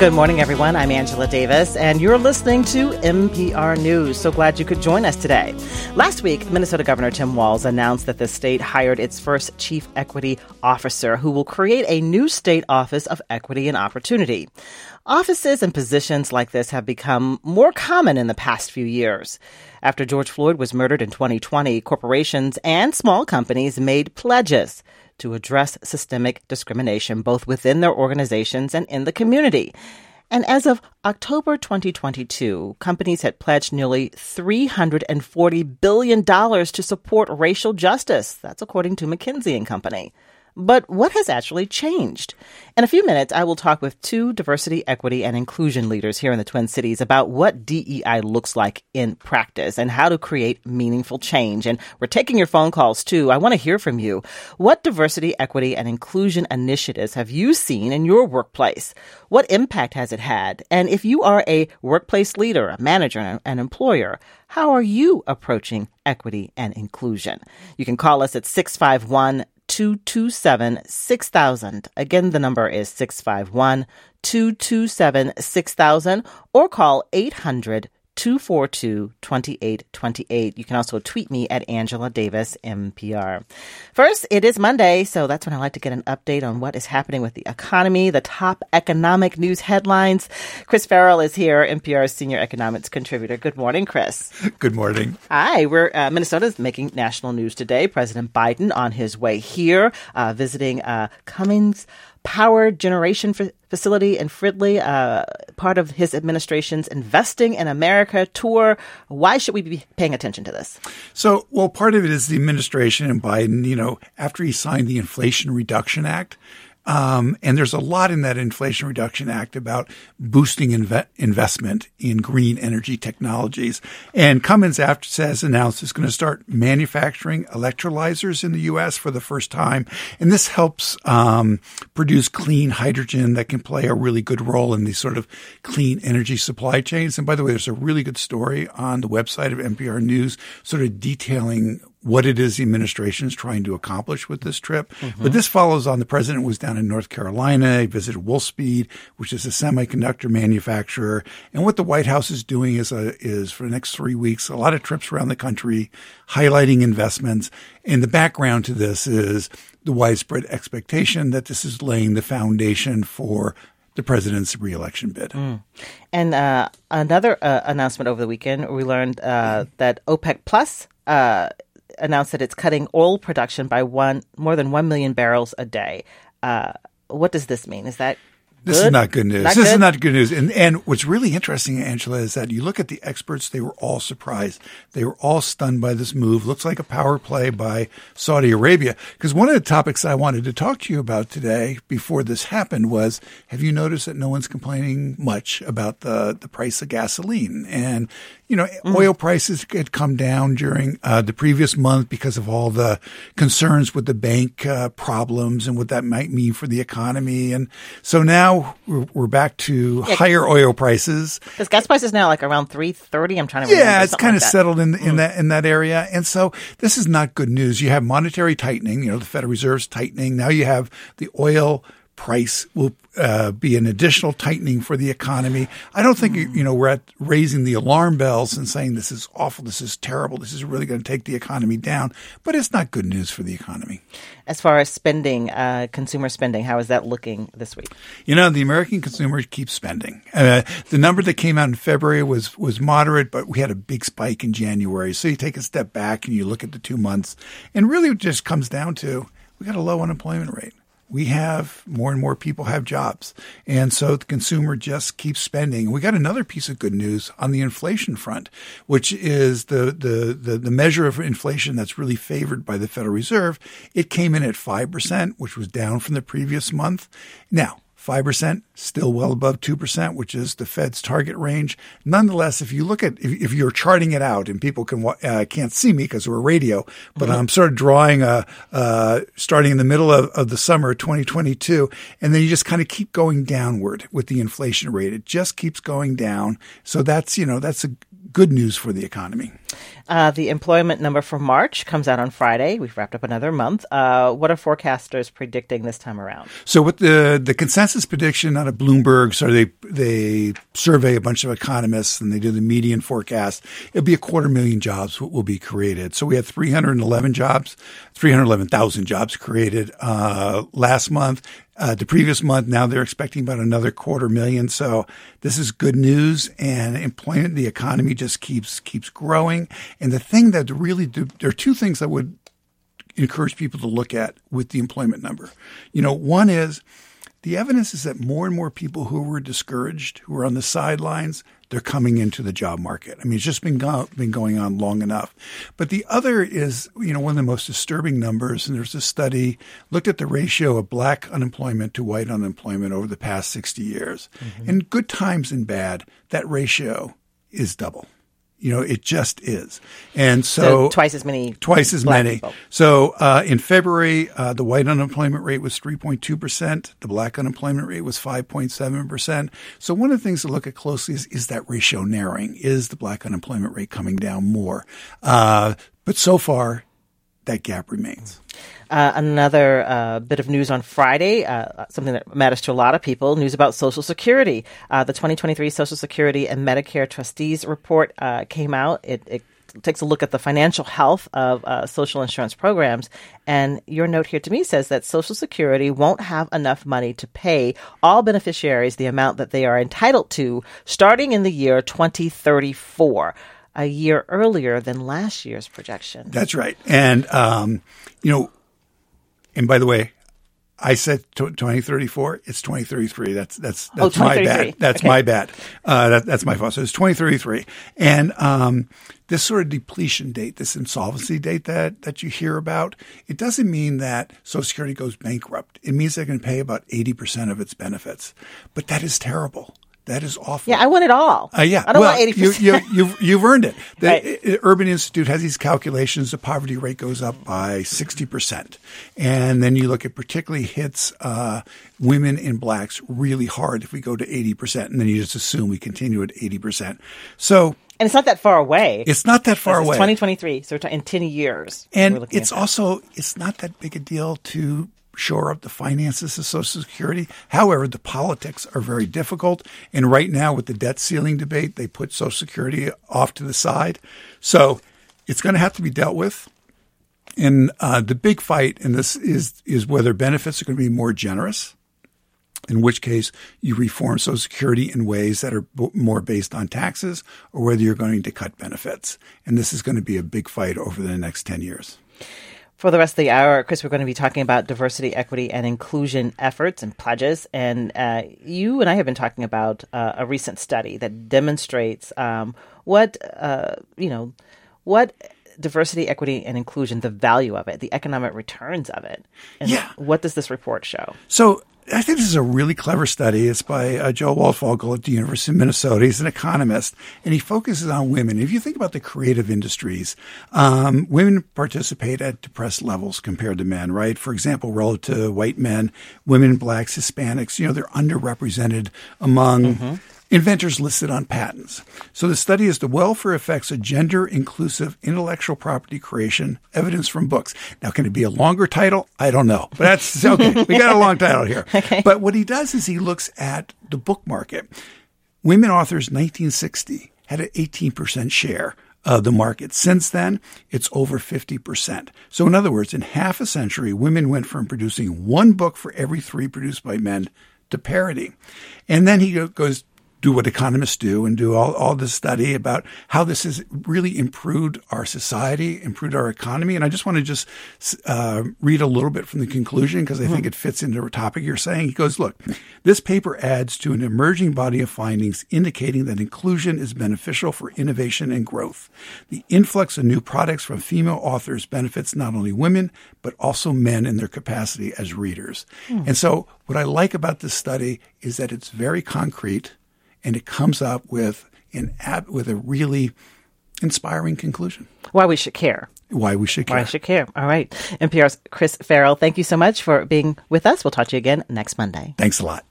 Good morning, everyone. I'm Angela Davis, and you're listening to MPR News. So glad you could join us today. Last week, Minnesota Governor Tim Walz announced that the state hired its first chief equity officer who will create a new state office of equity and opportunity. Offices and positions like this have become more common in the past few years. After George Floyd was murdered in 2020, corporations and small companies made pledges to address systemic discrimination both within their organizations and in the community. And as of October 2022, companies had pledged nearly $340 billion to support racial justice. That's according to McKinsey and Company. But what has actually changed? In a few minutes, I will talk with two diversity, equity, and inclusion leaders here in the Twin Cities about what DEI looks like in practice and how to create meaningful change. And we're taking your phone calls too. I want to hear from you. What diversity, equity, and inclusion initiatives have you seen in your workplace? What impact has it had? And if you are a workplace leader, a manager, an employer, how are you approaching equity and inclusion? You can call us at 651 227 6000. Again, the number is 651 227 6000 or call 800 242 2828. You can also tweet me at Angela Davis MPR. First, it is Monday, so that's when I like to get an update on what is happening with the economy, the top economic news headlines. Chris Farrell is here, MPR's senior economics contributor. Good morning, Chris. Good morning. Hi, we're uh, Minnesota's making national news today. President Biden on his way here, uh, visiting uh, Cummins power generation facility in Fridley, uh, part of his administration's Investing in America tour. Why should we be paying attention to this? So, well, part of it is the administration and Biden, you know, after he signed the Inflation Reduction Act, um, and there's a lot in that Inflation Reduction Act about boosting inve- investment in green energy technologies. And Cummins, after says announced, is going to start manufacturing electrolyzers in the U.S. for the first time, and this helps um, produce clean hydrogen that can play a really good role in these sort of clean energy supply chains. And by the way, there's a really good story on the website of MPR News, sort of detailing what it is the administration is trying to accomplish with this trip. Mm-hmm. But this follows on the president was down in North Carolina. He visited Wolfspeed, which is a semiconductor manufacturer. And what the White House is doing is a, is for the next three weeks, a lot of trips around the country, highlighting investments. And the background to this is the widespread expectation that this is laying the foundation for the president's reelection bid. Mm. And uh, another uh, announcement over the weekend, we learned uh, that OPEC Plus uh, announced that it's cutting oil production by one more than one million barrels a day. Uh, what does this mean? Is that this good? is not good news. Not this good? is not good news. And and what's really interesting, Angela, is that you look at the experts; they were all surprised. They were all stunned by this move. Looks like a power play by Saudi Arabia. Because one of the topics I wanted to talk to you about today, before this happened, was: Have you noticed that no one's complaining much about the the price of gasoline? And you know, mm. oil prices had come down during uh, the previous month because of all the concerns with the bank uh, problems and what that might mean for the economy. And so now we're, we're back to yeah. higher oil prices. Because gas prices now like around three thirty. I'm trying to remember. yeah, it's kind of that. settled in in mm. that in that area. And so this is not good news. You have monetary tightening. You know, the Federal Reserve's tightening. Now you have the oil price will uh, be an additional tightening for the economy. I don't think you know we're at raising the alarm bells and saying this is awful, this is terrible, this is really going to take the economy down. But it's not good news for the economy. As far as spending, uh, consumer spending, how is that looking this week? You know, the American consumer keeps spending. Uh, the number that came out in February was was moderate, but we had a big spike in January. So you take a step back and you look at the two months, and really it just comes down to we got a low unemployment rate we have more and more people have jobs. And so the consumer just keeps spending. We got another piece of good news on the inflation front, which is the, the, the, the, measure of inflation that's really favored by the Federal Reserve. It came in at 5%, which was down from the previous month. Now, 5%, still well above 2%, which is the Fed's target range. Nonetheless, if you look at, if, if you're charting it out and people can, uh, can't see me because we're radio, but mm-hmm. I'm sort of drawing a, uh, starting in the middle of, of the summer of 2022. And then you just kind of keep going downward with the inflation rate. It just keeps going down. So that's, you know, that's a good news for the economy. Uh, the employment number for March comes out on Friday. We've wrapped up another month. Uh, what are forecasters predicting this time around? So, with the the consensus prediction out of Bloomberg, so they they survey a bunch of economists and they do the median forecast. It'll be a quarter million jobs will be created. So we had 311 jobs, 311,000 jobs created uh, last month. Uh, the previous month, now they're expecting about another quarter million. So this is good news, and employment, the economy just keeps keeps growing. And the thing that really do, there are two things that would encourage people to look at with the employment number. You know, one is the evidence is that more and more people who were discouraged, who were on the sidelines, they're coming into the job market. I mean, it's just been go- been going on long enough. But the other is, you know, one of the most disturbing numbers. And there's a study looked at the ratio of black unemployment to white unemployment over the past 60 years. Mm-hmm. In good times and bad, that ratio is double. You know, it just is. And so, so twice as many. Twice as many. People. So uh, in February, uh, the white unemployment rate was 3.2%. The black unemployment rate was 5.7%. So one of the things to look at closely is, is that ratio narrowing? Is the black unemployment rate coming down more? Uh, but so far, that gap remains. Uh, another uh, bit of news on Friday, uh, something that matters to a lot of people, news about Social Security. Uh, the 2023 Social Security and Medicare Trustees Report uh, came out. It, it, takes a look at the financial health of uh, social insurance programs. And your note here to me says that Social Security won't have enough money to pay all beneficiaries the amount that they are entitled to starting in the year 2034 a year earlier than last year's projection. That's right. And, um, you know, and by the way, I said 2034. It's 2033. That's that's that's oh, my bad. That's okay. my bad. Uh, that, that's my fault. So it's 2033. And um, this sort of depletion date, this insolvency date that that you hear about, it doesn't mean that Social Security goes bankrupt. It means they're going to pay about 80 percent of its benefits. But that is terrible. That is awful. Yeah, I want it all. Uh, yeah, I don't well, want eighty percent. You, you, you've, you've earned it. The right. Urban Institute has these calculations. The poverty rate goes up by sixty percent, and then you look at particularly hits uh, women and blacks really hard if we go to eighty percent, and then you just assume we continue at eighty percent. So. And it's not that far away. It's not that far away. 2023, so in 10 years. And it's also it's not that big a deal to shore up the finances of Social Security. However, the politics are very difficult. And right now, with the debt ceiling debate, they put Social Security off to the side. So it's going to have to be dealt with. And uh, the big fight in this is is whether benefits are going to be more generous, in which case you reform Social Security in ways that are b- more based on taxes, or whether you're going to cut benefits. And this is going to be a big fight over the next 10 years. For the rest of the hour, Chris, we're going to be talking about diversity, equity, and inclusion efforts and pledges. And uh, you and I have been talking about uh, a recent study that demonstrates um, what, uh, you know, what diversity, equity, and inclusion, the value of it, the economic returns of it. And yeah. what does this report show? So I think this is a really clever study. It's by uh, Joe Waldfogel at the University of Minnesota. He's an economist, and he focuses on women. If you think about the creative industries, um, women participate at depressed levels compared to men, right? For example, relative to white men, women, blacks, Hispanics, you know, they're underrepresented among mm-hmm inventors listed on patents. So the study is the welfare effects of gender inclusive intellectual property creation, evidence from books. Now, can it be a longer title? I don't know, but that's okay. we got a long title here. Okay. But what he does is he looks at the book market. Women authors 1960 had an 18% share of the market. Since then, it's over 50%. So, in other words, in half a century, women went from producing one book for every three produced by men to parity. And then he goes do what economists do and do all, all this study about how this has really improved our society, improved our economy. And I just want to just uh, read a little bit from the conclusion because I think mm-hmm. it fits into a topic you're saying. He goes, look, this paper adds to an emerging body of findings indicating that inclusion is beneficial for innovation and growth. The influx of new products from female authors benefits not only women, but also men in their capacity as readers. Mm. And so what I like about this study is that it's very concrete and it comes up with an ab- with a really inspiring conclusion. Why we should care. Why we should care. Why we should care. All right. MPR's Chris Farrell, thank you so much for being with us. We'll talk to you again next Monday. Thanks a lot.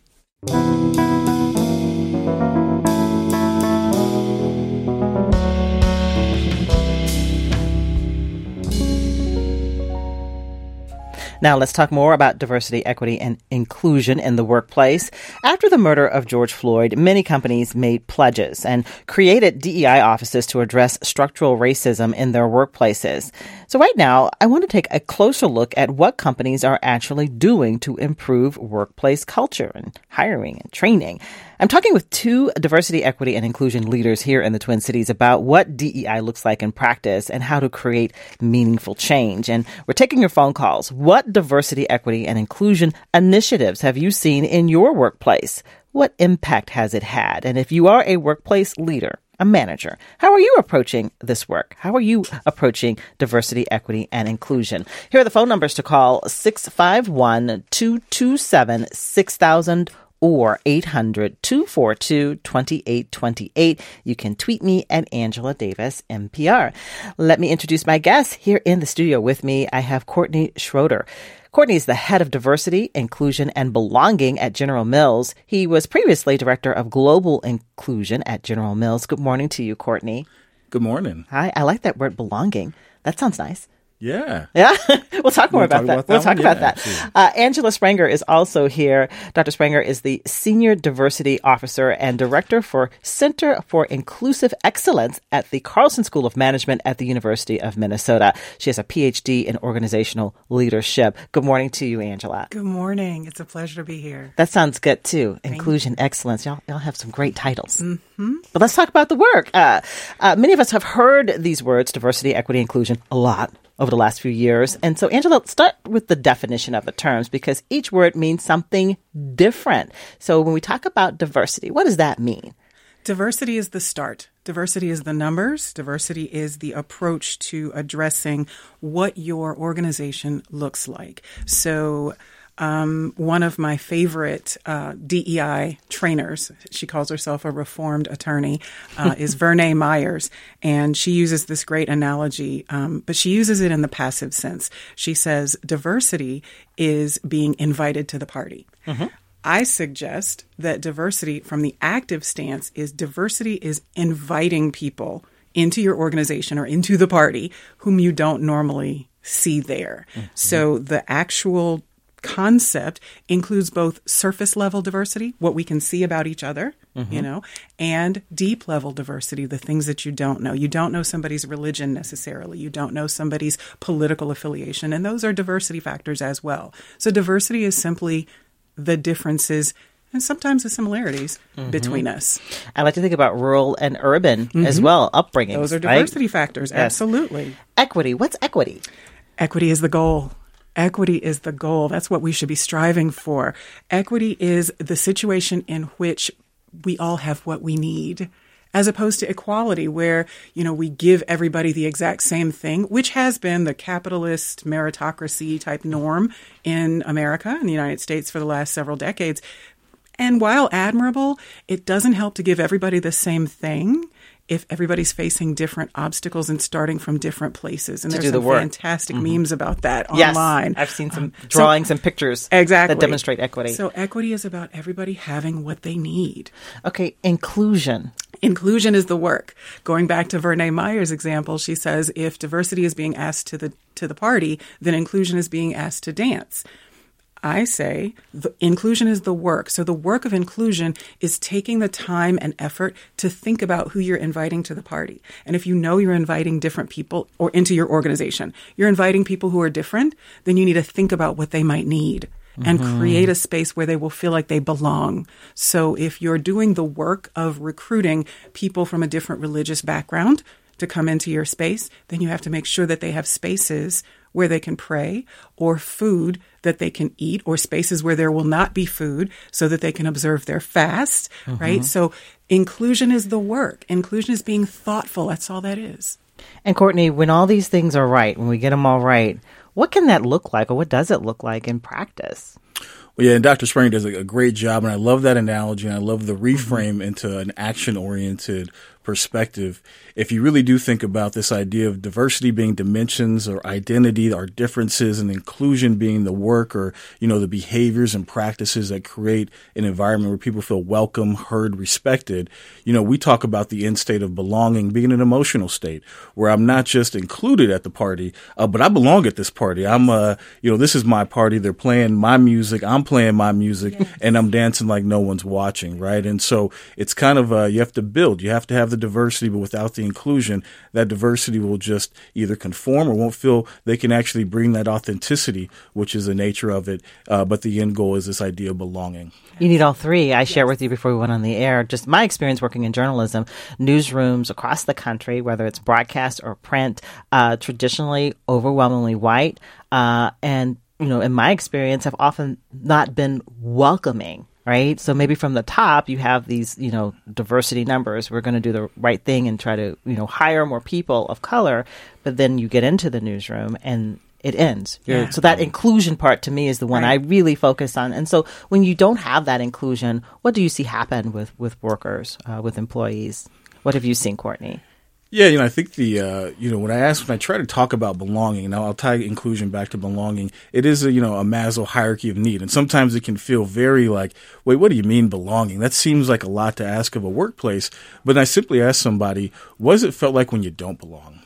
Now, let's talk more about diversity, equity, and inclusion in the workplace. After the murder of George Floyd, many companies made pledges and created DEI offices to address structural racism in their workplaces. So, right now, I want to take a closer look at what companies are actually doing to improve workplace culture and hiring and training. I'm talking with two diversity, equity, and inclusion leaders here in the Twin Cities about what DEI looks like in practice and how to create meaningful change. And we're taking your phone calls. What diversity, equity, and inclusion initiatives have you seen in your workplace? What impact has it had? And if you are a workplace leader, a manager. How are you approaching this work? How are you approaching diversity, equity, and inclusion? Here are the phone numbers to call 651 227 6000 or 800 242 2828. You can tweet me at Angela Davis MPR. Let me introduce my guests here in the studio with me. I have Courtney Schroeder. Courtney is the head of diversity, inclusion, and belonging at General Mills. He was previously director of global inclusion at General Mills. Good morning to you, Courtney. Good morning. Hi, I like that word belonging. That sounds nice. Yeah. Yeah. we'll talk more We'll about talk that. about we'll talk one? about Yeah, that. Uh, Angela Spranger is also here. Dr. Spranger is the Senior Diversity Officer and Director for Center for Inclusive Excellence at the Carlson School of Management at the University of Minnesota. She has a PhD in organizational leadership. Good morning to you, Angela. Good morning. It's a pleasure to be here. That sounds good too. Inclusion, excellence. Y'all, y'all have some great titles. Mm-hmm. But let's talk about the work. Uh, uh, many of us have heard these words, diversity, equity, inclusion, a lot over the last few years. And so, Angela, start with the definition of the terms because each word means something different. So, when we talk about diversity, what does that mean? Diversity is the start. Diversity is the numbers. Diversity is the approach to addressing what your organization looks like. So, um, one of my favorite uh, DEI trainers, she calls herself a reformed attorney, uh, is Verna Myers. And she uses this great analogy, um, but she uses it in the passive sense. She says diversity is being invited to the party. I suggest that diversity from the active stance is diversity is inviting people into your organization or into the party whom you don't normally see there. So the actual concept includes both surface level diversity, what we can see about each other, you mm-hmm. know, and deep level diversity, the things that you don't know. You don't know somebody's religion necessarily. You don't know somebody's political affiliation, and those are diversity factors as well. So diversity is simply the differences and sometimes the similarities mm-hmm. between us. I like to think about rural and urban as mm-hmm. well, upbringing. Those are diversity factors. Absolutely. Equity. What's equity? Equity is the goal. Equity is the goal. That's what we should be striving for. Equity is the situation in which we all have what we need. As opposed to equality, where, you know, we give everybody the exact same thing, which has been the capitalist meritocracy type norm in America and the United States for the last several decades. And while admirable, it doesn't help to give everybody the same thing if everybody's facing different obstacles and starting from different places. And To there's the some work. fantastic memes about that Yes. online. I've seen some Um, so- drawings and pictures exactly that demonstrate equity. So equity is about everybody having what they need. okay, inclusion. Inclusion is the work. Going back to Verna Myers' example, she says if diversity is being asked to the to the party, then inclusion is being asked to dance. I say the inclusion is the work. So the work of inclusion is taking the time and effort to think about who you're inviting to the party. And if you know you're inviting different people or into your organization, you're inviting people who are different, then you need to think about what they might need and mm-hmm. create a space where they will feel like they belong. So if you're doing the work of recruiting people from a different religious background to come into your space, then you have to make sure that they have spaces where they can pray or food that they can eat or spaces where there will not be food so that they can observe their fast, mm-hmm. right? So inclusion is the work. Inclusion is being thoughtful. That's all that is. And Courtney, when all these things are right, when we get them all right, what can that look like or what does it look like in practice? Well, yeah, and Dr. Spranger does a, a great job, and I love that analogy, and I love the mm-hmm. reframe into an action oriented perspective, if you really do think about this idea of diversity being dimensions or identity, our differences, and inclusion being the work or, you know, the behaviors and practices that create an environment where people feel welcome, heard, respected, you know, we talk about the end state of belonging being an emotional state where I'm not just included at the party, uh, but I belong at this party. I'm, uh, you know, this is my party. They're playing my music. I'm playing my music yes. and I'm dancing like no one's watching, right? And so it's kind of, uh, you have to build, you have to have the diversity, but without the inclusion, that diversity will just either conform or won't feel they can actually bring that authenticity, which is the nature of it. Uh, but the end goal is this idea of belonging. You need all three. I yes. shared with you before we went on the air just my experience working in journalism, newsrooms across the country, whether it's broadcast or print, uh, traditionally overwhelmingly white. Uh, and, you know, in my experience, have often not been welcoming right? So maybe from the top, you have these, you know, diversity numbers. We're going to do the right thing and try to, you know, hire more people of color. But then you get into the newsroom and it ends. Yeah. So that inclusion part to me is the one right. I really focus on. And so when you don't have that inclusion, what do you see happen with with workers, uh, with employees? What have you seen, Courtney? Yeah, you know, I think the uh, you know when I ask when I try to talk about belonging, now I'll tie inclusion back to belonging. It is a you know a Maslow hierarchy of need, and sometimes it can feel very like, wait, what do you mean belonging? That seems like a lot to ask of a workplace. But I simply ask somebody, what does it felt like when you don't belong?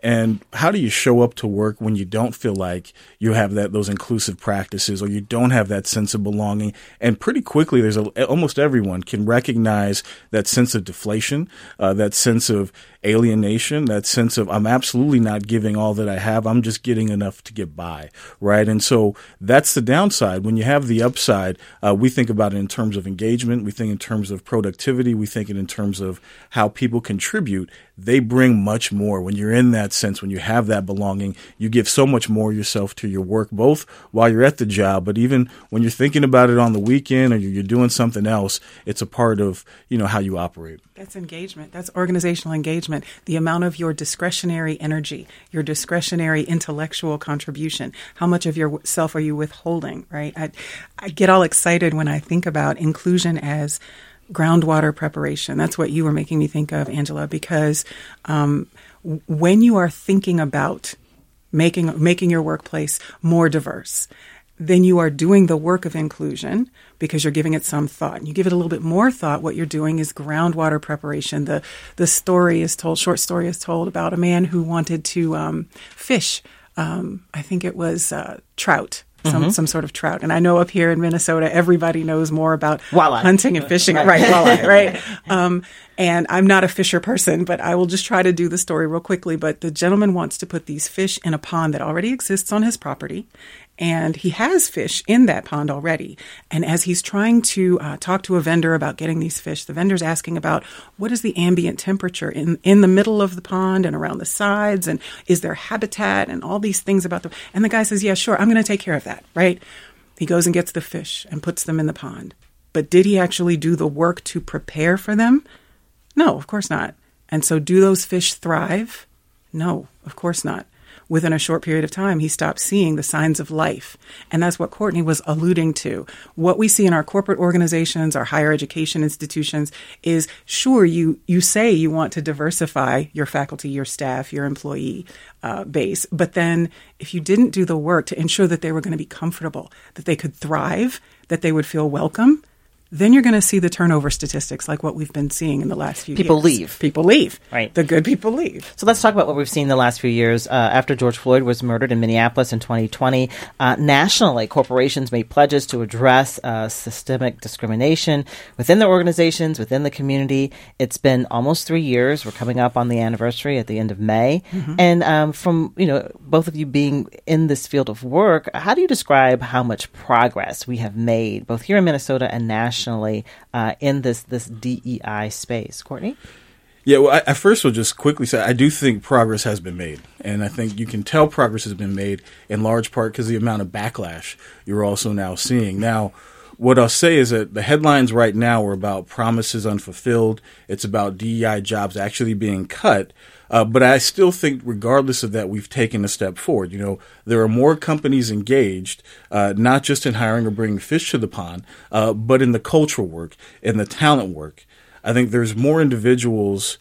And how do you show up to work when you don't feel like you have that those inclusive practices or you don't have that sense of belonging? And pretty quickly, there's a, almost everyone can recognize that sense of deflation, uh, that sense of alienation, that sense of I'm absolutely not giving all that I have. I'm just getting enough to get by, right? And so that's the downside. When you have the upside, uh, we think about it in terms of engagement. We think in terms of productivity. We think it in terms of how people contribute. They bring much more when you're in that sense. When you have that belonging, you give so much more yourself to your work, both while you're at the job, but even when you're thinking about it on the weekend or you're doing something else, it's a part of you know how you operate. That's engagement. That's organizational engagement. The amount of your discretionary energy, your discretionary intellectual contribution. How much of yourself are you withholding, right? I, I get all excited when I think about inclusion as groundwater preparation. That's what you were making me think of, Angela, because um, when you are thinking about making making your workplace more diverse then you are doing the work of inclusion because you're giving it some thought. And you give it a little bit more thought. What you're doing is groundwater preparation. The the story is told, short story is told about a man who wanted to um, fish. Um, I think it was uh, trout. Some, mm-hmm. some sort of trout. And I know up here in Minnesota, everybody knows more about walleye. hunting and fishing. right, right walleye, right? Um, and I'm not a fisher person, but I will just try to do the story real quickly. But the gentleman wants to put these fish in a pond that already exists on his property and he has fish in that pond already. And as he's trying to uh, talk to a vendor about getting these fish, the vendor's asking about what is the ambient temperature in in the middle of the pond and around the sides, and is there habitat and all these things about the. And the guy says, "Yeah, sure, I'm going to take care of that." Right? He goes and gets the fish and puts them in the pond. But did he actually do the work to prepare for them? No, of course not. And so, do those fish thrive? No, of course not within a short period of time, he stopped seeing the signs of life. And that's what Courtney was alluding to. What we see in our corporate organizations, our higher education institutions is sure, you, you say you want to diversify your faculty, your staff, your employee uh, base. But then if you didn't do the work to ensure that they were going to be comfortable, that they could thrive, that they would feel welcome, then you're going to see the turnover statistics like what we've been seeing in the last few years. people years. leave. People leave. Right. The good people leave. So let's talk about what we've seen in the last few years. Uh, after George Floyd was murdered in Minneapolis in 2020, uh, nationally, corporations made pledges to address uh, systemic discrimination within their organizations, within the community. It's been almost three years. We're coming up on the anniversary at the end of May. Mm-hmm. And um, from, you know, both of you being in this field of work, how do you describe how much progress we have made, both here in Minnesota and nationally? Nationally uh, in this this DEI space. Courtney. Yeah, well, I, I, first will just quickly say I do think progress has been made, and I think you can tell progress has been made in large part because the amount of backlash you're also now seeing. Now, what I'll say is that the headlines right now are about promises unfulfilled. It's about DEI jobs actually being cut. Uh, but I still think, regardless of that, we've taken a step forward. You know, there are more companies engaged, uh, not just in hiring or bringing fish to the pond, uh, but in the cultural work, in the talent work. I think there's more individuals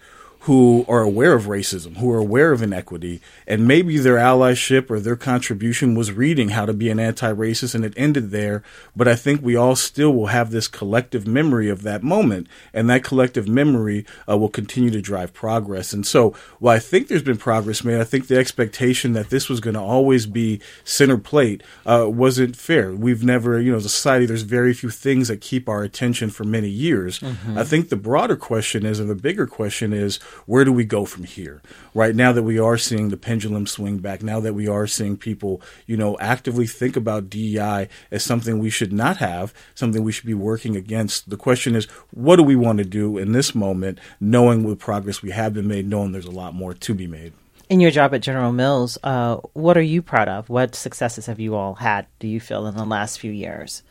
who are aware of racism, who are aware of inequity, and maybe their allyship or their contribution was reading How to Be an Anti-Racist and it ended there. But I think we all still will have this collective memory of that moment, and that collective memory uh, will continue to drive progress. And so, while I think there's been progress made, I think the expectation that this was going to always be center plate uh, wasn't fair. We've never, you know, as a society, there's very few things that keep our attention for many years. Mm-hmm. I think the broader question is, and the bigger question is, where do we go from here? Right now that we are seeing the pendulum swing back, now that we are seeing people, you know, actively think about DEI as something we should not have, something we should be working against. The question is, what do we want to do in this moment, knowing the progress we have been made, knowing there's a lot more to be made? In your job at General Mills, uh, what are you proud of? What successes have you all had, do you feel, in the last few years?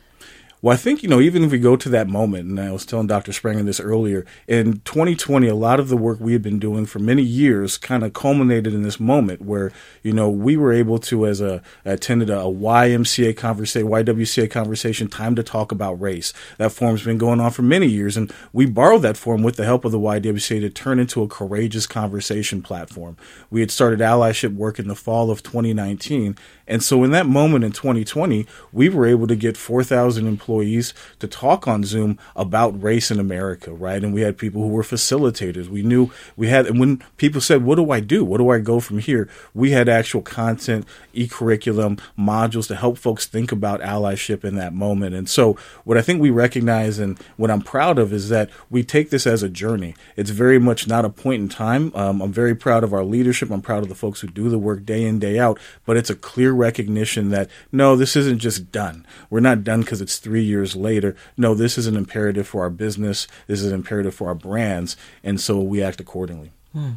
Well, I think, you know, even if we go to that moment, and I was telling Dr. Spranger this earlier, in 2020, a lot of the work we had been doing for many years kind of culminated in this moment where, you know, we were able to, as a, attended a YMCA conversation, YWCA conversation, time to talk about race. That forum's been going on for many years, and we borrowed that forum with the help of the YWCA to turn into a courageous conversation platform. We had started allyship work in the fall of 2019, and so in that moment in 2020, we were able to get 4,000 employees to talk on Zoom about race in America, right? And we had people who were facilitators. We knew we had, and when people said, what do I do? What do I go from here? We had actual content, e-curriculum, modules to help folks think about allyship in that moment. And so what I think we recognize and what I'm proud of is that we take this as a journey. It's very much not a point in time. Um, I'm very proud of our leadership. I'm proud of the folks who do the work day in, day out, but it's a clear recognition that no, this isn't just done. We're not done because it's three years later. No, this is an imperative for our business. This is an imperative for our brands. And so we act accordingly. Hmm.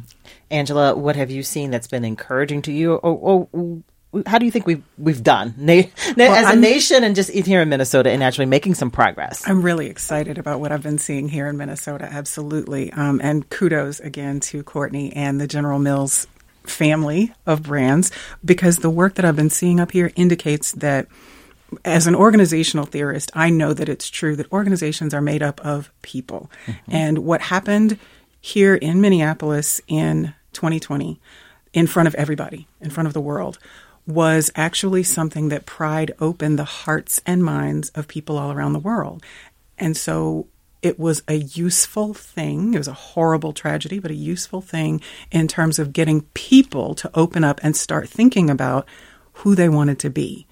Angela, what have you seen that's been encouraging to you? Or, or how do you think we've we've done Na- well, as a I'm, nation and just here in Minnesota and actually making some progress? I'm really excited about what I've been seeing here in Minnesota. Absolutely, um, and kudos again to Courtney and the General Mills family of brands because the work that I've been seeing up here indicates that as an organizational theorist, I know that it's true that organizations are made up of people. Mm-hmm. And what happened here in Minneapolis in 2020, in front of everybody, in front of the world, was actually something that pried open the hearts and minds of people all around the world. And so it was a useful thing. It was a horrible tragedy, but a useful thing in terms of getting people to open up and start thinking about who they wanted to be.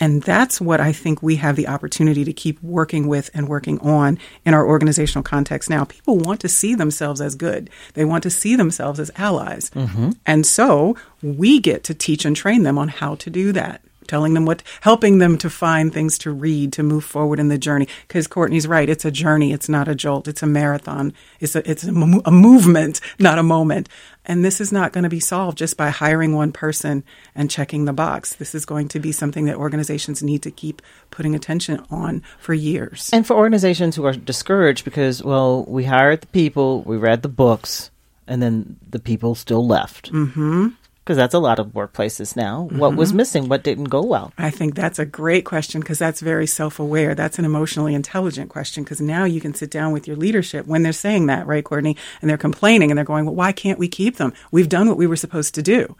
And that's what I think we have the opportunity to keep working with and working on in our organizational context now. People want to see themselves as good. They want to see themselves as allies. Mm-hmm. And so we get to teach and train them on how to do that telling them what, helping them to find things to read to move forward in the journey. Because Courtney's right, it's a journey, it's not a jolt, it's a marathon, it's a it's a, a movement, not a moment. And this is not going to be solved just by hiring one person and checking the box. This is going to be something that organizations need to keep putting attention on for years. And for organizations who are discouraged because, well, we hired the people, we read the books, and then the people still left. Mm-hmm because that's a lot of workplaces now. Mm-hmm. What was mm-hmm. missing? What didn't go well? I think that's a great question because that's very self aware. That's an emotionally intelligent question because now you can sit down with your leadership when they're saying that, right, Courtney? And they're complaining and they're going, well, why can't we keep them? We've done what we were supposed to do.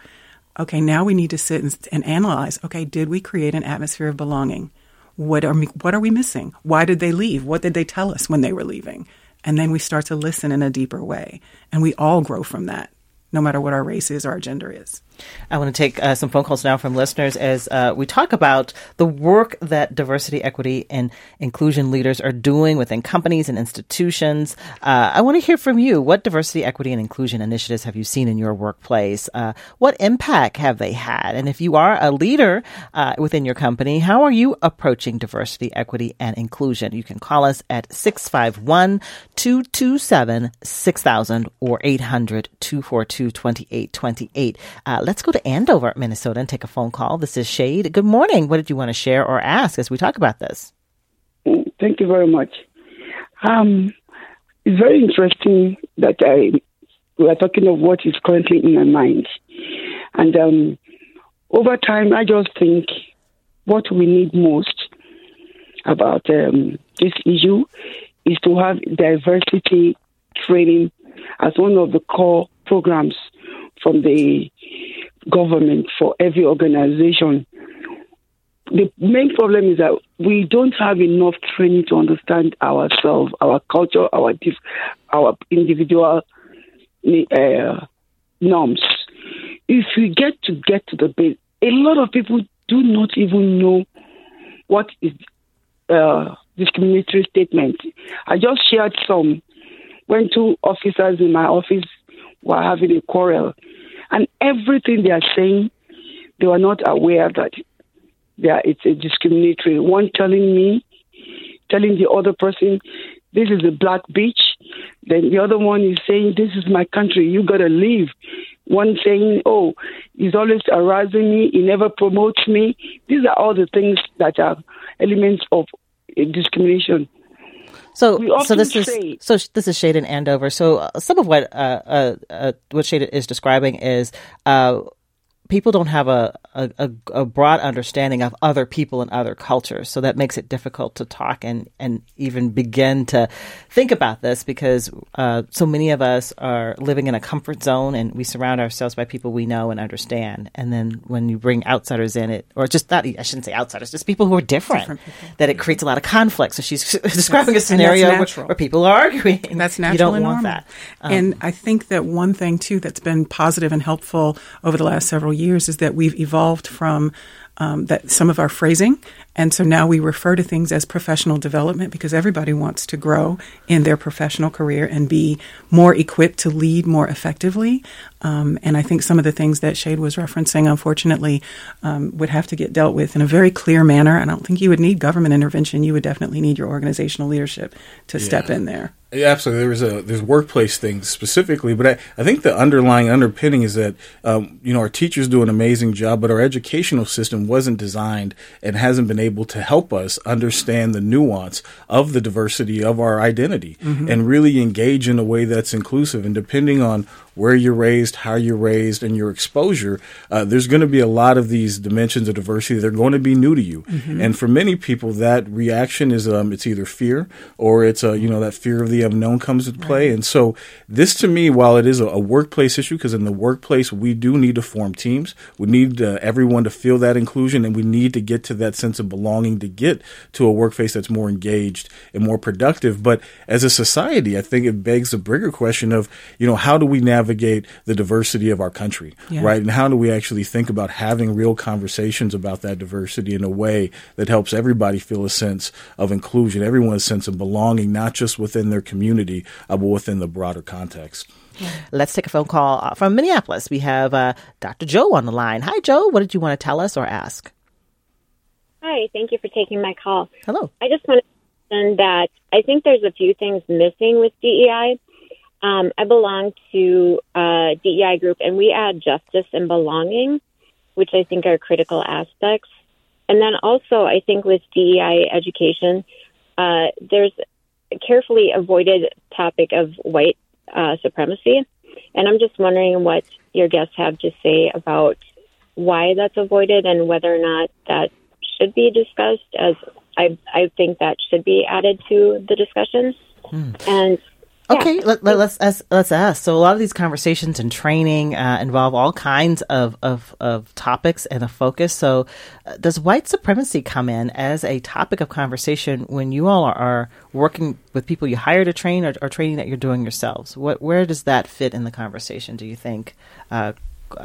Okay, now we need to sit and, and analyze okay, did we create an atmosphere of belonging? What are, what are we missing? Why did they leave? What did they tell us when they were leaving? And then we start to listen in a deeper way. And we all grow from that no matter what our race is or our gender is. I want to take uh, some phone calls now from listeners as uh, we talk about the work that diversity, equity, and inclusion leaders are doing within companies and institutions. Uh, I want to hear from you. What diversity, equity, and inclusion initiatives have you seen in your workplace? Uh, what impact have they had? And if you are a leader uh, within your company, how are you approaching diversity, equity, and inclusion? You can call us at 651 227 6000 or 800 242 2828 let's go to Andover, Minnesota, and take a phone call. This is Shade. Good morning. What did you want to share or ask as we talk about this? Thank you very much. Um, it's very interesting that I we are talking of what is currently in my mind, and um, over time, I just think what we need most about um, this issue is to have diversity training as one of the core programs from the government for every organization. The main problem is that we don't have enough training to understand ourselves, our culture, our dif- our individual uh, norms. If we get to get to the base, a lot of people do not even know what is uh, discriminatory statement. I just shared some when two officers in my office were having a quarrel, and everything they are saying, they were not aware that it's a discriminatory. One telling me, telling the other person, this is a black beach. Then the other one is saying, this is my country. You got to leave. One saying, oh, he's always harassing me. He never promotes me. These are all the things that are elements of discrimination. So, so this is so this is Shade Andover. So, uh, some of what uh, uh, uh what Shade is describing is uh, people don't have a, a, a, broad understanding of other people and other cultures. So that makes it difficult to talk and, and even begin to think about this because uh, so many of us are living in a comfort zone and we surround ourselves by people we know and understand. And then when you bring outsiders in it, or just not, I shouldn't say outsiders, just people who are different, different that it creates a lot of conflict. So she's describing a scenario where, where, people are arguing. And that's natural. You don't want normal. that. Um, and I think that one thing too that's been positive and helpful over the last several years is that we've evolved from um, that some of our phrasing and so now we refer to things as professional development because everybody wants to grow in their professional career and be more equipped to lead more effectively. Um, and I think some of the things that Shade was referencing, unfortunately, um, would have to get dealt with in a very clear manner. I don't think you would need government intervention. You would definitely need your organizational leadership to yeah. step in there. Yeah, absolutely. There's a there's workplace things specifically, but I, I think the underlying underpinning is that um, you know our teachers do an amazing job, but our educational system wasn't designed and hasn't been able able to help us understand the nuance of the diversity of our identity mm-hmm. and really engage in a way that's inclusive. And depending on where you're raised, how you're raised, and your exposure, uh, there's going to be a lot of these dimensions of diversity that are going to be new to you. Mm-hmm. And for many people, that reaction is um, it's either fear or it's a uh, you know that fear of the unknown comes into play. Right. And so this, to me, while it is a, a workplace issue, because in the workplace we do need to form teams, we need uh, everyone to feel that inclusion, and we need to get to that sense of belonging to get to a workplace that's more engaged and more productive. But as a society, I think it begs the bigger question of you know how do we navigate navigate the diversity of our country, yeah. right? And how do we actually think about having real conversations about that diversity in a way that helps everybody feel a sense of inclusion, everyone's sense of belonging, not just within their community, uh, but within the broader context. Let's take a phone call uh, from Minneapolis. We have uh, Dr. Joe on the line. Hi, Joe. What did you want to tell us or ask? Hi, thank you for taking my call. Hello. I just want to mention that I think there's a few things missing with DEI. Um, I belong to a DEI group, and we add justice and belonging, which I think are critical aspects. And then also, I think with DEI education, uh, there's a carefully avoided topic of white uh, supremacy. And I'm just wondering what your guests have to say about why that's avoided and whether or not that should be discussed as I, I think that should be added to the discussion. Hmm. And Okay, let, let, us let's, let's ask. So a lot of these conversations and training uh, involve all kinds of, of, of topics and a focus. So uh, does white supremacy come in as a topic of conversation when you all are, are working with people you hire to train or, or, training that you're doing yourselves? What where does that fit in the conversation? Do you think, uh,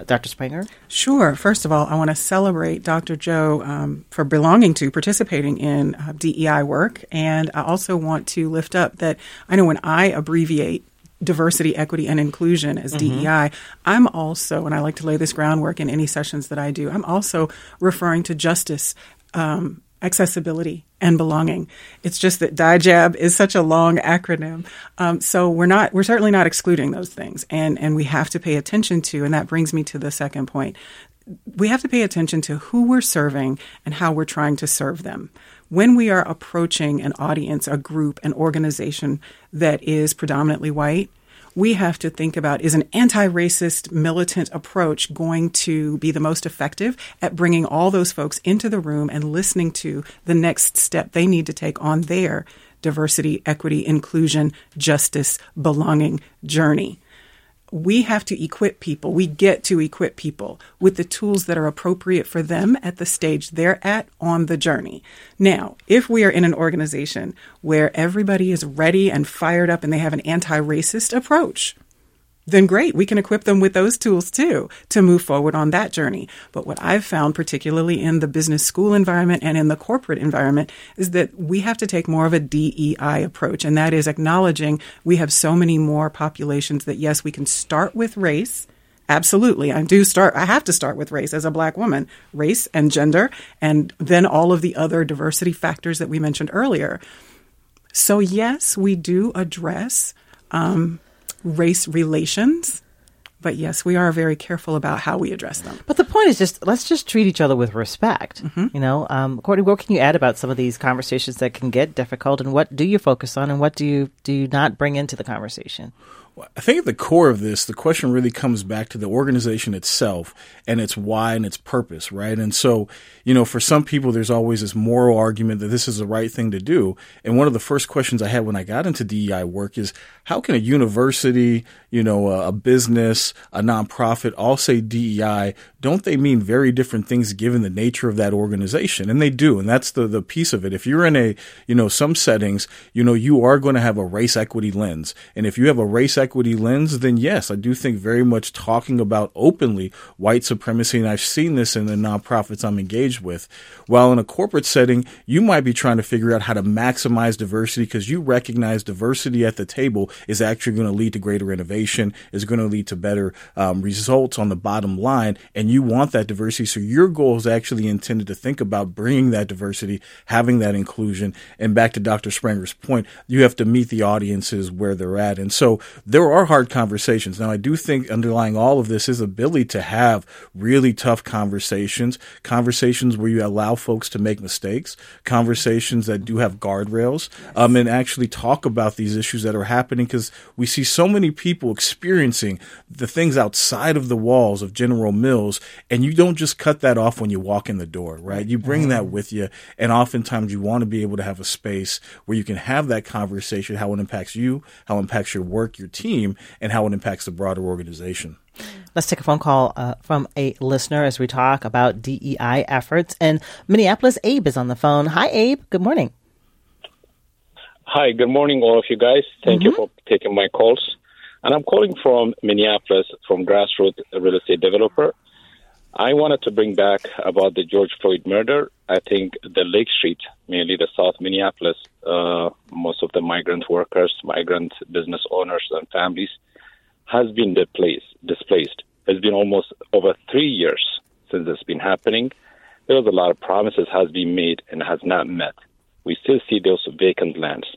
Dr. Spranger? Sure. First of all, I want to celebrate Dr. Joe um, for belonging to, participating in uh, DEI work. And I also want to lift up that I know when I abbreviate diversity, equity, and inclusion as mm-hmm. DEI, I'm also, and I like to lay this groundwork in any sessions that I do, I'm also referring to justice. Um, accessibility and belonging. It's just that DIJAB is such a long acronym. Um, so we're not, we're certainly not excluding those things. And, and we have to pay attention to, and that brings me to the second point. We have to pay attention to who we're serving and how we're trying to serve them. When we are approaching an audience, a group, an organization that is predominantly white, we have to think about is an anti racist militant approach going to be the most effective at bringing all those folks into the room and listening to the next step they need to take on their diversity, equity, inclusion, justice, belonging journey we have to equip people. We get to equip people with the tools that are appropriate for them at the stage they're at on the journey. Now, if we are in an organization where everybody is ready and fired up and they have an anti racist approach, then great, we can equip them with those tools too to move forward on that journey. But what I've found, particularly in the business school environment and in the corporate environment, is that we have to take more of a DEI approach. And that is acknowledging we have so many more populations that, yes, we can start with race. Absolutely. I do start, I have to start with race as a black woman, race and gender, and then all of the other diversity factors that we mentioned earlier. So, yes, we do address um, race relations. But yes, we are very careful about how we address them. But the point is just let's just treat each other with respect. Mm-hmm. You know, um, Courtney, what can you add about some of these conversations that can get difficult, and what do you focus on, and what do you do you not bring into the conversation? I think at the core of this, the question really comes back to the organization itself and its why and its purpose, right? And so, you know, for some people, there's always this moral argument that this is the right thing to do. And one of the first questions I had when I got into DEI work is how can a university, you know, a, business, a nonprofit all say DEI? Don't they mean very different things given the nature of that organization? And they do. And that's the, the piece of it. If you're in a, you know, some settings, you know, you are going to have a race equity lens. And if you have a race equity lens, then yes, I do think very much talking about openly white supremacy. And I've seen this in the nonprofits I'm engaged with. While in a corporate setting, you might be trying to figure out how to maximize diversity because you recognize diversity at the table is actually going to lead to greater innovation, is going to lead to better um, results on the bottom line. And you want that diversity. So your goal is actually intended to think about bringing that diversity, having that inclusion. And back to Dr. Spranger's point, you have to meet the audiences where they're at. And so there are hard conversations. Now, I do think underlying all of this is ability to have really tough conversations, conversations where you allow folks to make mistakes, conversations that do have guardrails, um, and actually talk about these issues that are happening because we see so many people experiencing the things outside of the walls of General Mills, and you don't just cut that off when you walk in the door, right? You bring that with you, and oftentimes you want to be able to have a space where you can have that conversation, how it impacts you, how it impacts your work, your team, and how it impacts the broader organization. Let's take a phone call uh, from a listener as we talk about DEI efforts. And Minneapolis, Abe is on the phone. Hi, Abe. Good morning. Hi, good morning, all of you guys. Thank mm-hmm. you for taking my calls. And I'm calling from Minneapolis, from grassroots real estate developer. I wanted to bring back about the George Floyd murder. I think the Lake Street, mainly the South Minneapolis, uh, most of the migrant workers, migrant business owners, and families, has been displaced. Displaced. It's been almost over three years since it's been happening. There was a lot of promises has been made and has not met. We still see those vacant lands.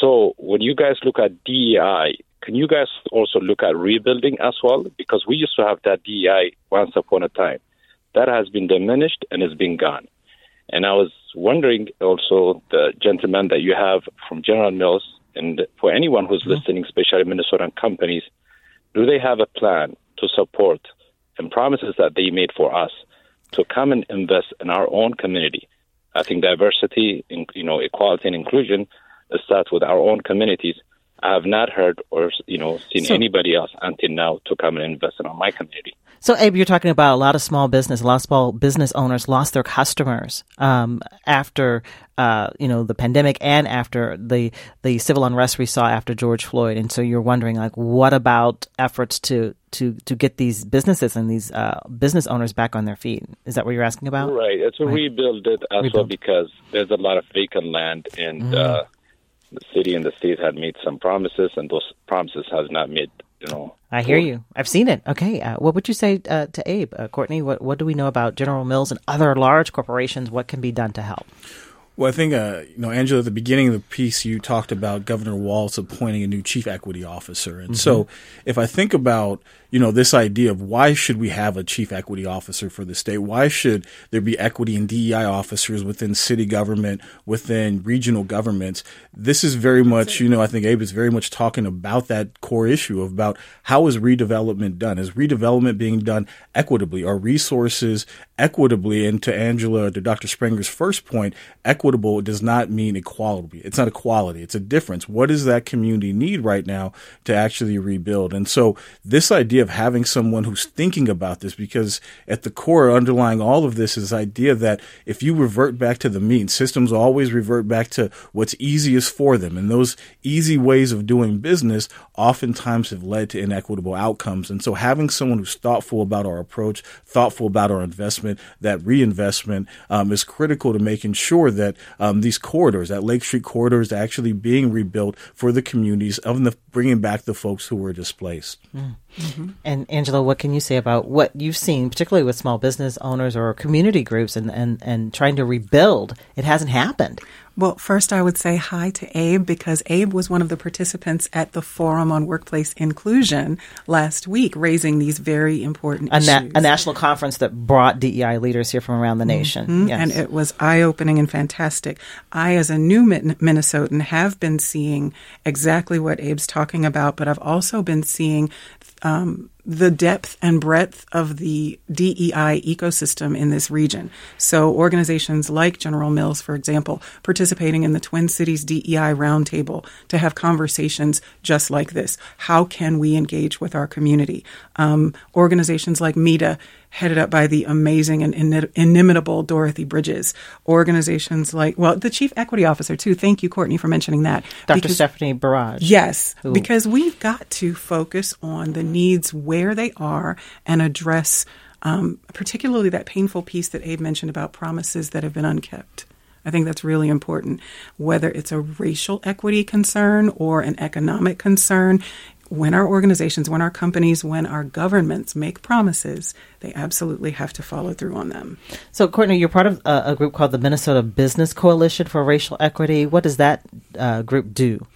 So when you guys look at DEI, can you guys also look at rebuilding as well? Because we used to have that DEI once upon a time. That has been diminished and it's been gone. And I was wondering also the gentleman that you have from General Mills, and for anyone who's mm-hmm. listening, especially Minnesotan companies, do they have a plan to support and promises that they made for us to come and invest in our own community? I think diversity, you know, equality and inclusion start with our own communities. I have not heard or you know seen so, anybody else until now to come and invest in my community. So, Abe, you're talking about a lot of small business, a lot of small business owners lost their customers um, after uh, you know the pandemic and after the the civil unrest we saw after George Floyd, and so you're wondering like, what about efforts to to to get these businesses and these uh, business owners back on their feet? Is that what you're asking about? Right. It's a right. rebuild it as well because there's a lot of vacant land and. Mm. Uh, the city and the state had made some promises, and those promises has not made. You know, I hear you. I've seen it. Okay, uh, what would you say uh, to Abe, uh, Courtney? What what do we know about General Mills and other large corporations? What can be done to help? Well, I think, uh, you know, Angela, at the beginning of the piece, you talked about Governor Walz appointing a new chief equity officer. And mm-hmm. so if I think about, you know, this idea of why should we have a chief equity officer for the state? Why should there be equity and DEI officers within city government, within regional governments? This is very much, you know, I think Abe is very much talking about that core issue of about how is redevelopment done? Is redevelopment being done equitably? Are resources equitably? And to Angela, to Dr. Spranger's first point, equitable does not mean equality. It's not equality. It's a difference. What does that community need right now to actually rebuild? And so this idea of having someone who's thinking about this, because at the core underlying all of this is idea that if you revert back to the mean, systems always revert back to what's easiest for them. And those easy ways of doing business oftentimes have led to inequitable outcomes. And so having someone who's thoughtful about our approach, thoughtful about our investment, that reinvestment um, is critical to making sure that um, these corridors, that Lake Street corridor is actually being rebuilt for the communities of the bringing back the folks who were displaced. Mm-hmm. And Angela, what can you say about what you've seen, particularly with small business owners or community groups and, and, and trying to rebuild? It hasn't happened. Well, first, I would say hi to Abe because Abe was one of the participants at the Forum on Workplace Inclusion last week, raising these very important a, na- a national conference that brought DEI leaders here from around the nation. Mm-hmm. Yes. And it was eye opening and fantastic. I, as a new Minnesotan, have been seeing exactly what Abe's talking about, but I've also been seeing um, the depth and breadth of the DEI ecosystem in this region. So, organizations like General Mills, for example, participating in the Twin Cities DEI Roundtable to have conversations just like this. How can we engage with our community? Um, organizations like MEDA headed up by the amazing and inimitable Dorothy Bridges. Organizations like, well, the chief equity officer, too. Thank you, Courtney, for mentioning that. Dr. Because, Stephanie Burrage. Yes, who, because we've got to focus on the needs where they are and address um, particularly that painful piece that Abe mentioned about promises that have been unkept. I think that's really important. Whether it's a racial equity concern or an economic concern, when our organizations, when our companies, when our governments make promises, they absolutely have to follow through on them. So, Courtney, you're part of a, a group called the Minnesota Business Coalition for Racial Equity. What does that uh, group do?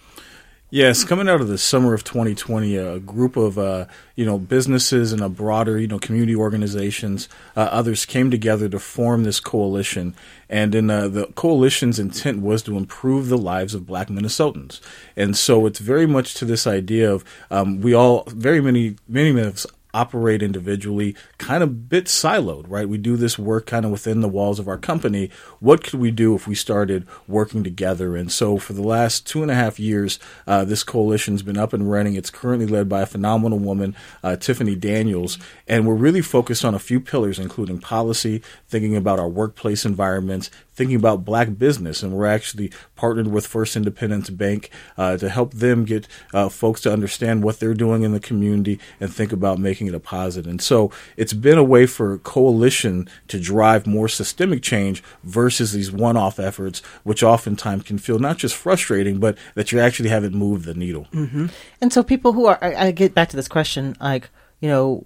Yes, coming out of the summer of 2020, a group of uh, you know businesses and a broader you know community organizations, uh, others came together to form this coalition. And in uh, the coalition's intent was to improve the lives of Black Minnesotans. And so it's very much to this idea of um, we all very many many of us operate individually, kind of bit siloed, right? We do this work kind of within the walls of our company. What could we do if we started working together? And so for the last two and a half years, uh, this coalition's been up and running. It's currently led by a phenomenal woman, uh, Tiffany Daniels, and we're really focused on a few pillars, including policy, thinking about our workplace environments, thinking about black business, and we're actually partnered with First Independence Bank uh, to help them get uh, folks to understand what they're doing in the community and think about making it a positive. And so it's been a way for coalition to drive more systemic change versus these one-off efforts, which oftentimes can feel not just frustrating, but that you actually haven't moved the needle. Mm-hmm. And so people who are, I, I get back to this question, like, you know,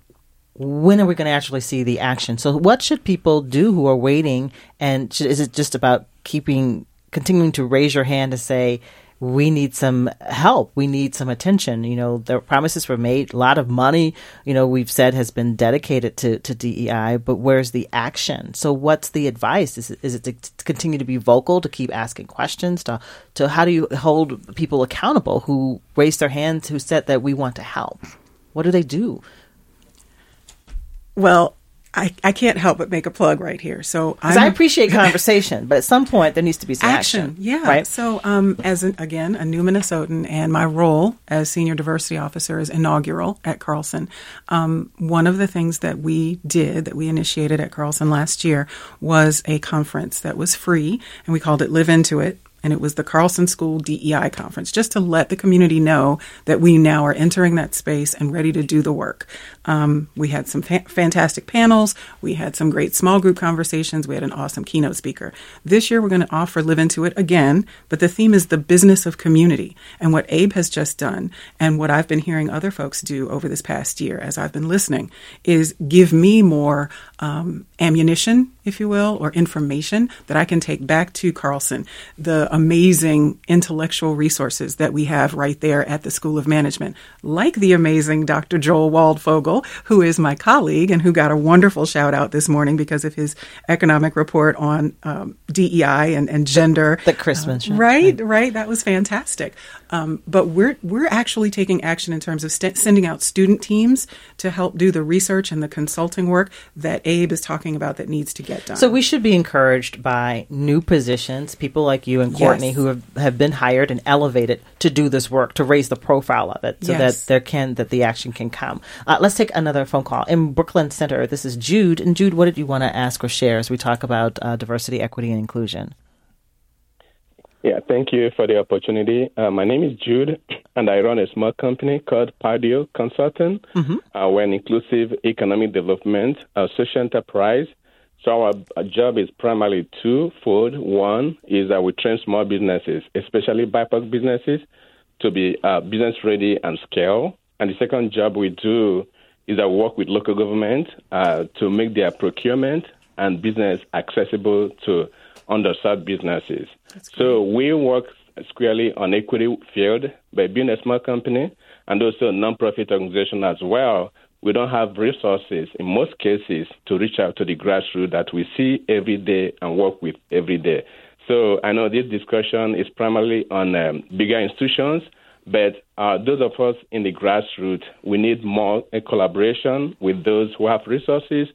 when are we going to actually see the action? So, what should people do who are waiting? And should, is it just about keeping, continuing to raise your hand to say, we need some help. We need some attention. You know, the promises were made. A lot of money, you know, we've said has been dedicated to, to DEI, but where's the action? So what's the advice? Is it, is it to continue to be vocal, to keep asking questions, to, to how do you hold people accountable who raise their hands, who said that we want to help? What do they do? Well, I, I can't help but make a plug right here. So I appreciate conversation, but at some point there needs to be some action. action yeah. Right. So um, as an, again a new Minnesotan, and my role as senior diversity officer is inaugural at Carlson. Um, one of the things that we did that we initiated at Carlson last year was a conference that was free, and we called it Live Into It and it was the Carlson School DEI conference, just to let the community know that we now are entering that space and ready to do the work. Um, we had some fa- fantastic panels. We had some great small group conversations. We had an awesome keynote speaker. This year, we're going to offer Live Into It again, but the theme is the business of community. And what Abe has just done, and what I've been hearing other folks do over this past year as I've been listening, is give me more um, ammunition, if you will, or information that I can take back to Carlson. The the amazing intellectual resources that we have right there at the School of Management, like the amazing Dr. Joel Waldfogel, who is my colleague and who got a wonderful shout out this morning because of his economic report on um, DEI and, and gender. That Chris uh. Right, right. That was fantastic. Um, but we're we're actually taking action in terms of st- sending out student teams to help do the research and the consulting work that Abe is talking about that needs to get done. So we should be encouraged by new positions, people like you and Courtney, yes. who have, have been hired and elevated to do this work to raise the profile of it, so yes. that there can that the action can come. Uh, let's take another phone call in Brooklyn Center. This is Jude, and Jude, what did you want to ask or share as we talk about uh, diversity, equity, and inclusion? Yeah, thank you for the opportunity. Uh, my name is Jude, and I run a small company called Pardio Consulting. Mm-hmm. Uh, we're an inclusive economic development uh, social enterprise. So our, our, job is primarily twofold. One is that we train small businesses, especially BIPOC businesses, to be uh, business ready and scale. And the second job we do is that we work with local government uh, to make their procurement and business accessible to underserved businesses. So we work squarely on equity field by being a small company and also a nonprofit organization as well. We don't have resources in most cases to reach out to the grassroots that we see every day and work with every day. So I know this discussion is primarily on um, bigger institutions, but uh, those of us in the grassroots, we need more collaboration with those who have resources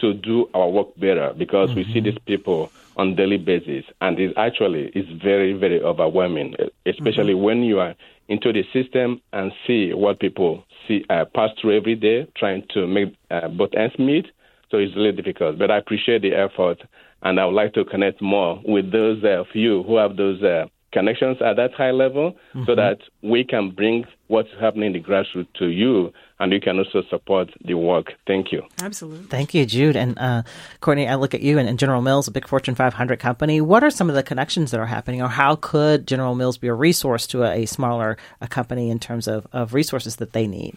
to do our work better because mm-hmm. we see mm-hmm. these people on daily basis, and it actually is very, very overwhelming, especially mm-hmm. when you are into the system and see what people see uh, pass through every day, trying to make uh, both ends meet. So it's really difficult. But I appreciate the effort, and I would like to connect more with those uh, of you who have those uh, connections at that high level mm-hmm. so that we can bring what's happening in the grassroots to you and you can also support the work. Thank you. Absolutely. Thank you, Jude. And uh, Courtney, I look at you and, and, General Mills, a big Fortune 500 company. What are some of the connections that are happening, or how could General Mills be a resource to a, a smaller a company in terms of, of resources that they need?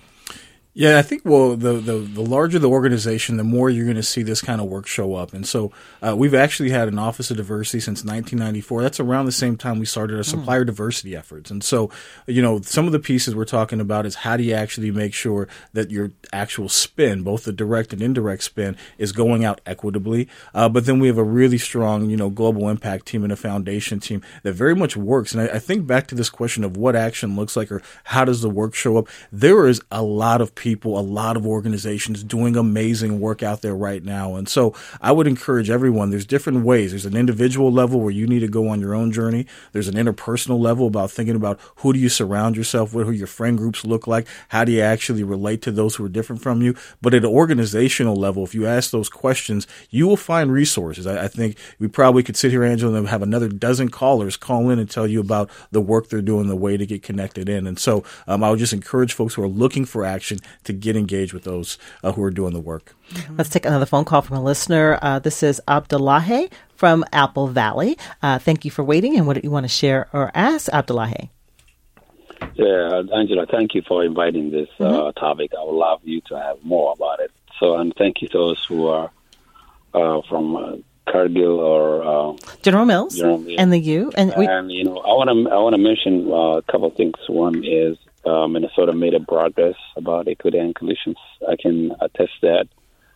Yeah, I think well, the, the the larger the organization, the more you're going to see this kind of work show up. And so uh, we've actually had an Office of Diversity since 1994. That's around the same time we started our hmm. supplier mm. diversity efforts. And so, you know, some of the pieces we're talking about is how do you actually make sure that your actual spend, both the direct and indirect spend, is going out equitably. Uh, but then we have a really strong, you know, global impact team and a foundation team that very much works. And I, I think back to this question of what action looks like or how does the work show up. There is a lot of people, a lot of organizations doing amazing work out there right now. And so I would encourage everyone, there's different ways. There's an individual level where you need to go on your own journey. There's an interpersonal level about thinking about who do you surround yourself with, who your friend groups look like, how do you actually relate to those who are different from you. But at an organizational level, if you ask those questions, you will find resources. I, I think we probably could sit here, Angela, and have another dozen callers call in and tell you about the work they're doing, the way to get connected in. And so um, I would just encourage folks who are looking for action to get engaged with those uh, who are doing the work. Mm-hmm. Let's take another phone call from a listener. Uh, this is Abdullahi from Apple Valley. Uh, thank you for waiting. And what do you want to share or ask, Abdullahi? Yeah, Angela, thank you for inviting this uh, mm-hmm. topic. I would love you to have more about it. So, and thank you to those who are uh, from uh, Cargill or uh, General Mills, General Mills, and the U. And, we- and you know, I want to I want to mention uh, a couple of things. One is uh, Minnesota made a progress about equity and inclusion. I can attest that.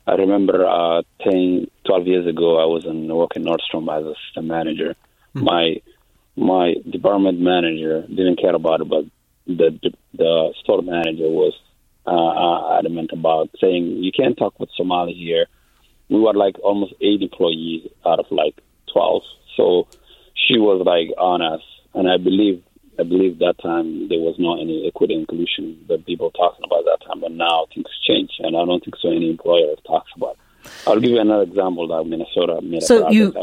I remember uh, 10, 12 years ago, I was in working Nordstrom as a system manager. Mm-hmm. My my department manager didn't care about it, but the the store manager was uh, uh, adamant about saying you can't talk with Somali here. We were like almost eight employees out of like twelve, so she was like on us, and I believe I believe that time there was not any equity inclusion that people talking about that time, but now things change, and I don't think so. Any employer talks about. It. I'll give you another example that Minnesota made. So you,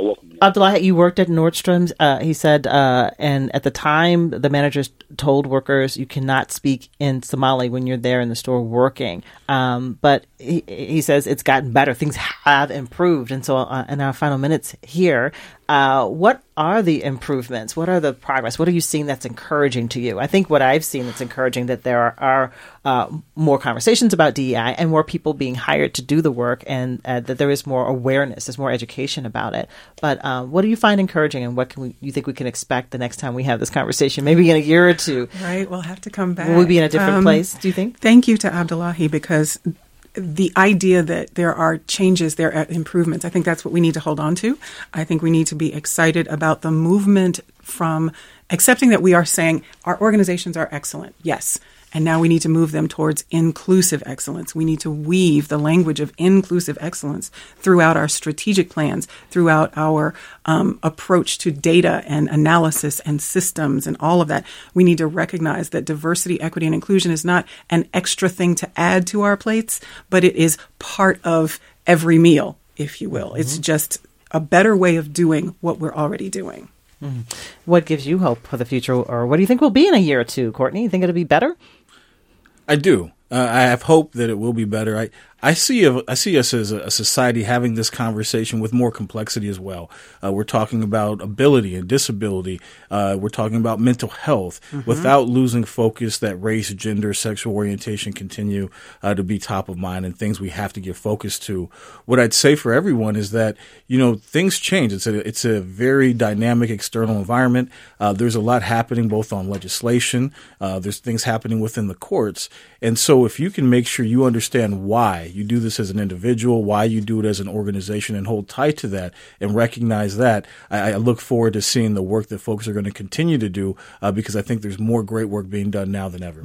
Abdullah, you worked at Nordstrom's. Uh, he said, uh, and at the time, the managers told workers you cannot speak in Somali when you're there in the store working. Um, but he, he, says it's gotten better. Things have improved, and so uh, in our final minutes here, uh, what are the improvements? What are the progress? What are you seeing that's encouraging to you? I think what I've seen that's encouraging that there are, are uh, more conversations about DEI and more people being hired to do the work, and uh, that there is more awareness, there's more education about it. But Uh, what do you find encouraging, and what can we, you think we can expect the next time we have this conversation? Maybe in a year or two. Right, we'll have to come back. Will we be in a different Um, place? Do you think? Thank you to Abdullahi because the idea that there are changes, there are improvements, I think that's what we need to hold on to. I think we need to be excited about the movement from accepting that we are saying our organizations are excellent. Yes. And now we need to move them towards inclusive excellence. We need to weave the language of inclusive excellence throughout our strategic plans, throughout our um, approach to data and analysis and systems and all of that. We need to recognize that diversity, equity, and inclusion is not an extra thing to add to our plates, but it is part of every meal, if you will. It's just a better way of doing what we're already doing. What gives you hope for the future, or what do you think will be in a year or two, Courtney? You think it'll be better? I do. Uh, I have hope that it will be better. I, I see a, I see us as a, society having this conversation with more complexity as well. Uh, we're talking about ability and disability. Uh, we're talking about mental health without losing focus that race, gender, sexual orientation continue uh, to be top of mind and things we have to give focus to. What I'd say for everyone is that you know things change. It's a it's a very dynamic external environment. Uh, there's a lot happening both on legislation. Uh, there's things happening within the courts, and so if you can make sure you understand why you do this as an individual, why you do it as an organization, and hold tight to that and recognize that, I, I look forward to seeing the work that folks are going to continue to do uh, because I think there's more great work being done now than ever.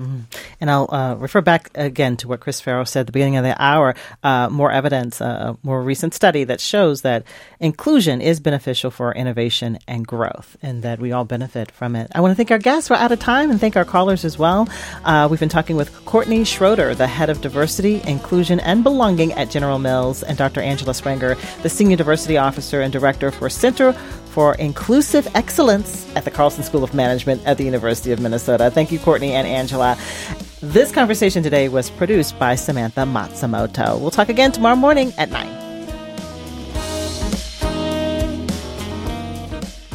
And I'll uh, refer back again to what Chris Farrell said at the beginning of the hour. Uh, more evidence, uh, a more recent study that shows that inclusion is beneficial for innovation and growth, and that we all benefit from it. I want to thank our guests. We're out of time, and thank our callers as well. Uh, we've been talking with Courtney Schroeder, the head of diversity, inclusion, and belonging at General Mills, and Dr. Angela Spranger, the senior diversity officer and director for Center for Inclusive Excellence at the Carlson School of Management at the University of Minnesota. Thank you, Courtney and Angela. This conversation today was produced by Samantha Matsumoto. We'll talk again tomorrow morning at 9.